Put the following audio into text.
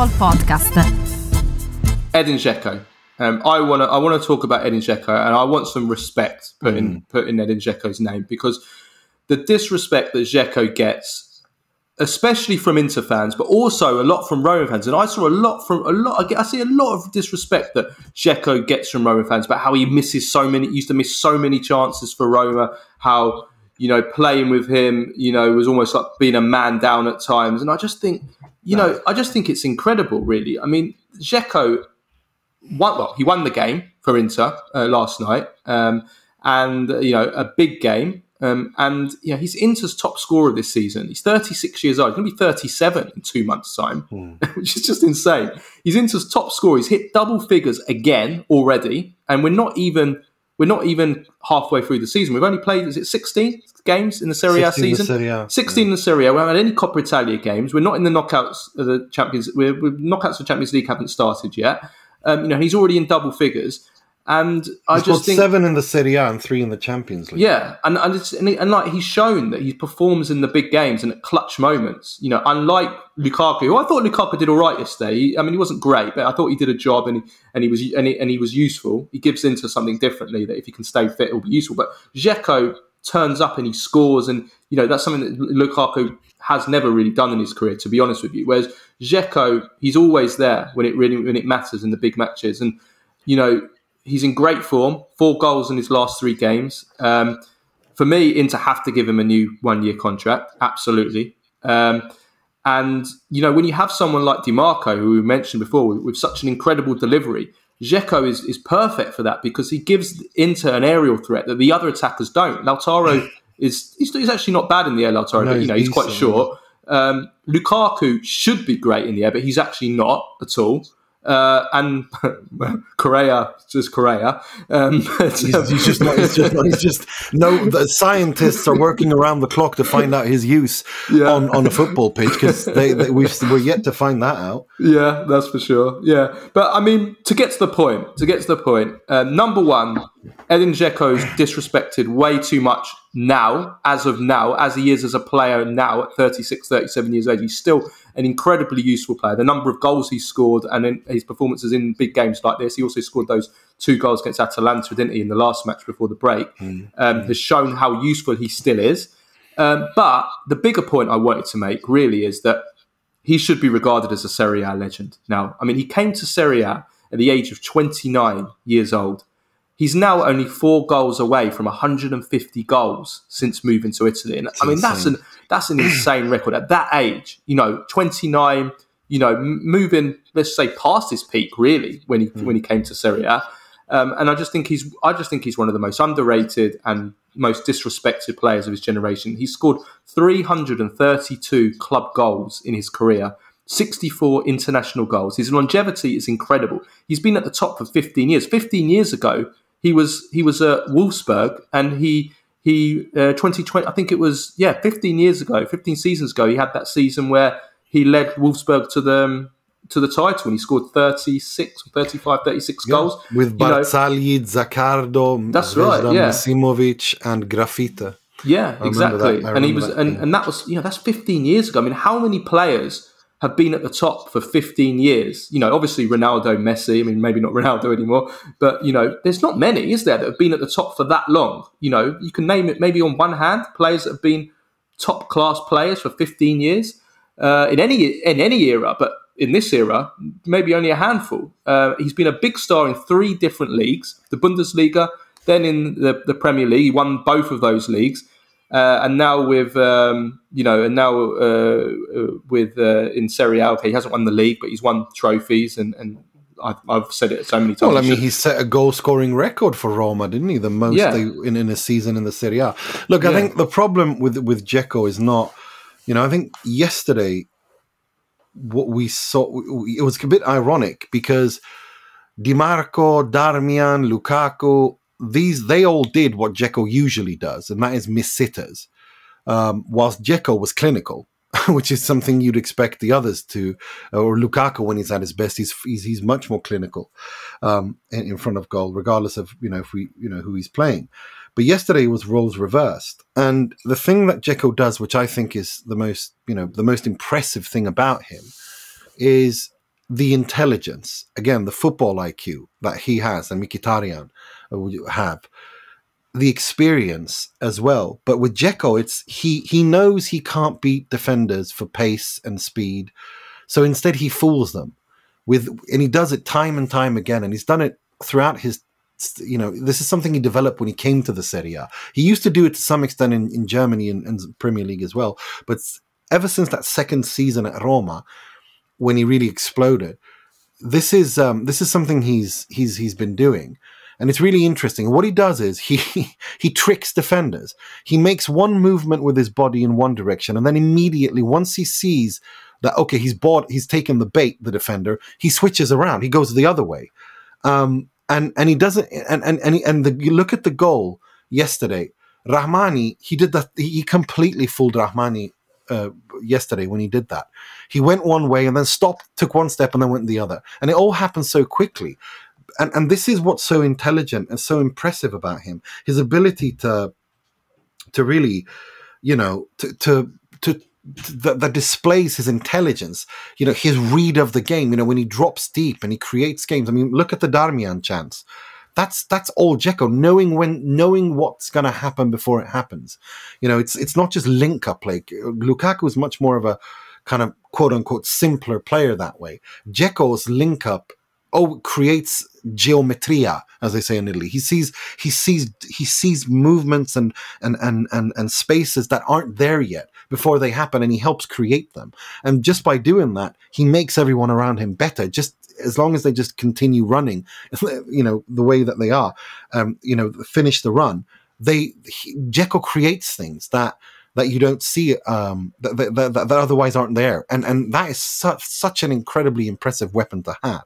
Football Podcast. Edin Dzeko. Um, I want to I want to talk about Edin Dzeko, and I want some respect put in put in Edin Dzeko's name because the disrespect that Dzeko gets, especially from Inter fans, but also a lot from Roma fans, and I saw a lot from a lot. I get- I see a lot of disrespect that Dzeko gets from Roma fans about how he misses so many, used to miss so many chances for Roma. How you know playing with him, you know, was almost like being a man down at times, and I just think, you know, I just think it's incredible. Really, I mean, Dzeko won, well, he won the game for Inter uh, last night, um, and uh, you know a big game. Um, and you know he's Inter's top scorer this season. He's 36 years old. He's going to be 37 in two months' time, which is just insane. He's Inter's top scorer. He's hit double figures again already, and we're not even we're not even halfway through the season. We've only played is it 16 games in the Serie A 16 in the season? Serie A, 16 in the Serie A. We haven't had any Coppa Italia games. We're not in the knockouts of the Champions. We're, we're knockouts of Champions League haven't started yet. Um, you know, he's already in double figures, and I He's got just think, seven in the Serie A and three in the Champions League. yeah, and and, it's, and, and like he's shown that he performs in the big games and at clutch moments. You know, unlike Lukaku, who I thought Lukaku did all right yesterday. He- I mean, he wasn't great, but I thought he did a job and he and he was and he, and he was useful. He gives into something differently that if he can stay fit, it'll be useful. But Dzeko turns up and he scores, and you know that's something that Lukaku has never really done in his career. To be honest with you, whereas Dzeko, he's always there when it really when it matters in the big matches, and you know he's in great form. Four goals in his last three games. Um, for me, Inter have to give him a new one year contract. Absolutely. Um, and you know when you have someone like Dimarco, who we mentioned before, with, with such an incredible delivery, Dzeko is is perfect for that because he gives Inter an aerial threat that the other attackers don't. Lautaro is he's, he's actually not bad in the air, Lautaro, No, but you know he's he's quite decent. short. Um, Lukaku should be great in the air, but he's actually not at all. Uh, and Correa, just Correa. Um, He's, he's just not. He's just. Not, he's just. No, the scientists are working around the clock to find out his use Yeah. on, on a football pitch because they, they we've we're yet to find that out. Yeah, that's for sure. Yeah, but I mean, to get to the point, to get to the point, uh, number one, Edin Dzeko is disrespected way too much now, as of now, as he is as a player now at 36, 37 years old. He's still an incredibly useful player. The number of goals he's scored and in his performances in big games like this, he also scored those two goals against Atalanta, didn't he, in the last match before the break, um, has shown how useful he still is. Um, but the bigger point I wanted to make really is that he should be regarded as a Serie A legend. Now, I mean, he came to Serie A at the age of 29 years old. He's now only four goals away from 150 goals since moving to Italy. And I mean, that's an that's an insane record at that age. You know, 29. You know, m- moving let's say past his peak really when he when he came to Serie A. Um, and I just think he's I just think he's one of the most underrated and most disrespected players of his generation. He scored 332 club goals in his career, 64 international goals. His longevity is incredible. He's been at the top for 15 years. 15 years ago, he was he was at Wolfsburg and he he uh, 2020 I think it was yeah 15 years ago 15 seasons ago he had that season where he led Wolfsburg to the um, to the title and he scored 36 or 35 36 goals with Barzagli, Zaccardo, That's right, Vezdan yeah. Misimovic, and Grafite. Yeah, exactly. And he was, that, and, yeah. and that was, you know, that's 15 years ago. I mean, how many players have been at the top for 15 years? You know, obviously Ronaldo, Messi. I mean, maybe not Ronaldo anymore, but you know, there's not many, is there, that have been at the top for that long? You know, you can name it maybe on one hand players that have been top class players for 15 years uh, in any in any era, but in this era, maybe only a handful. Uh, he's been a big star in three different leagues: the Bundesliga, then in the, the Premier League. He won both of those leagues, uh, and now with um, you know, and now uh, uh, with uh, in Serie A. Okay, he hasn't won the league, but he's won trophies, and and I've, I've said it so many times. Well, I mean, he set a goal scoring record for Roma, didn't he? The most Yeah. they, in, in a season in the Serie A. Look, I think the problem with with Dzeko is not, you know, I think yesterday what we saw it was a bit ironic because Dimarco, Darmian, Lukaku, these they all did what Dzeko usually does, and that is miss sitters. Um, whilst Dzeko was clinical, which is something you'd expect the others to, or Lukaku when he's at his best, he's he's, he's much more clinical um, in, in front of goal, regardless of you know if we you know who he's playing. But yesterday was roles reversed, and the thing that Dzeko does, which I think is the most you know the most impressive thing about him, is the intelligence, again, the football IQ that he has and Mkhitaryan uh, have, the experience as well. But with Dzeko, it's he he knows he can't beat defenders for pace and speed, so instead he fools them with, and he does it time and time again, and he's done it throughout his. You know, this is something he developed when he came to the Serie A. He used to do it to some extent in, in Germany and, and Premier League as well. But ever since that second season at Roma, when he really exploded, this is um, this is something he's he's he's been doing and it's really interesting. What he does is he he tricks defenders. He makes one movement with his body in one direction, and then immediately, once he sees that okay, he's bought, he's taken the bait, the defender, he switches around. He goes the other way, um, and and he doesn't. And and and, he, and the, you look at the goal yesterday. Rahmani, he did that. He completely fooled Rahmani uh, yesterday when he did that. He went one way and then stopped, took one step, and then went the other, and it all happened so quickly and and this is what's so intelligent and so impressive about him his ability to to really you know to to to that, that, displays his intelligence, you know, his read of the game. You know, when he drops deep and he creates games. I mean, look at the Darmian chance. That's that's all Dzeko, knowing when, knowing what's going to happen before it happens. You know, it's it's not just link up play. Lukaku is much more of a kind of quote unquote simpler player that way. Dzeko's link up oh creates geometria as they say in italy he sees he sees he sees movements and and and and, and spaces that aren't there yet before they happen and he helps create them and just by doing that he makes everyone around him better just as long as they just continue running you know the way that they are um, you know finish the run they he, Dzeko creates things that that you don't see um, that, that, that, that, otherwise aren't there. And and that is such such an incredibly impressive weapon to have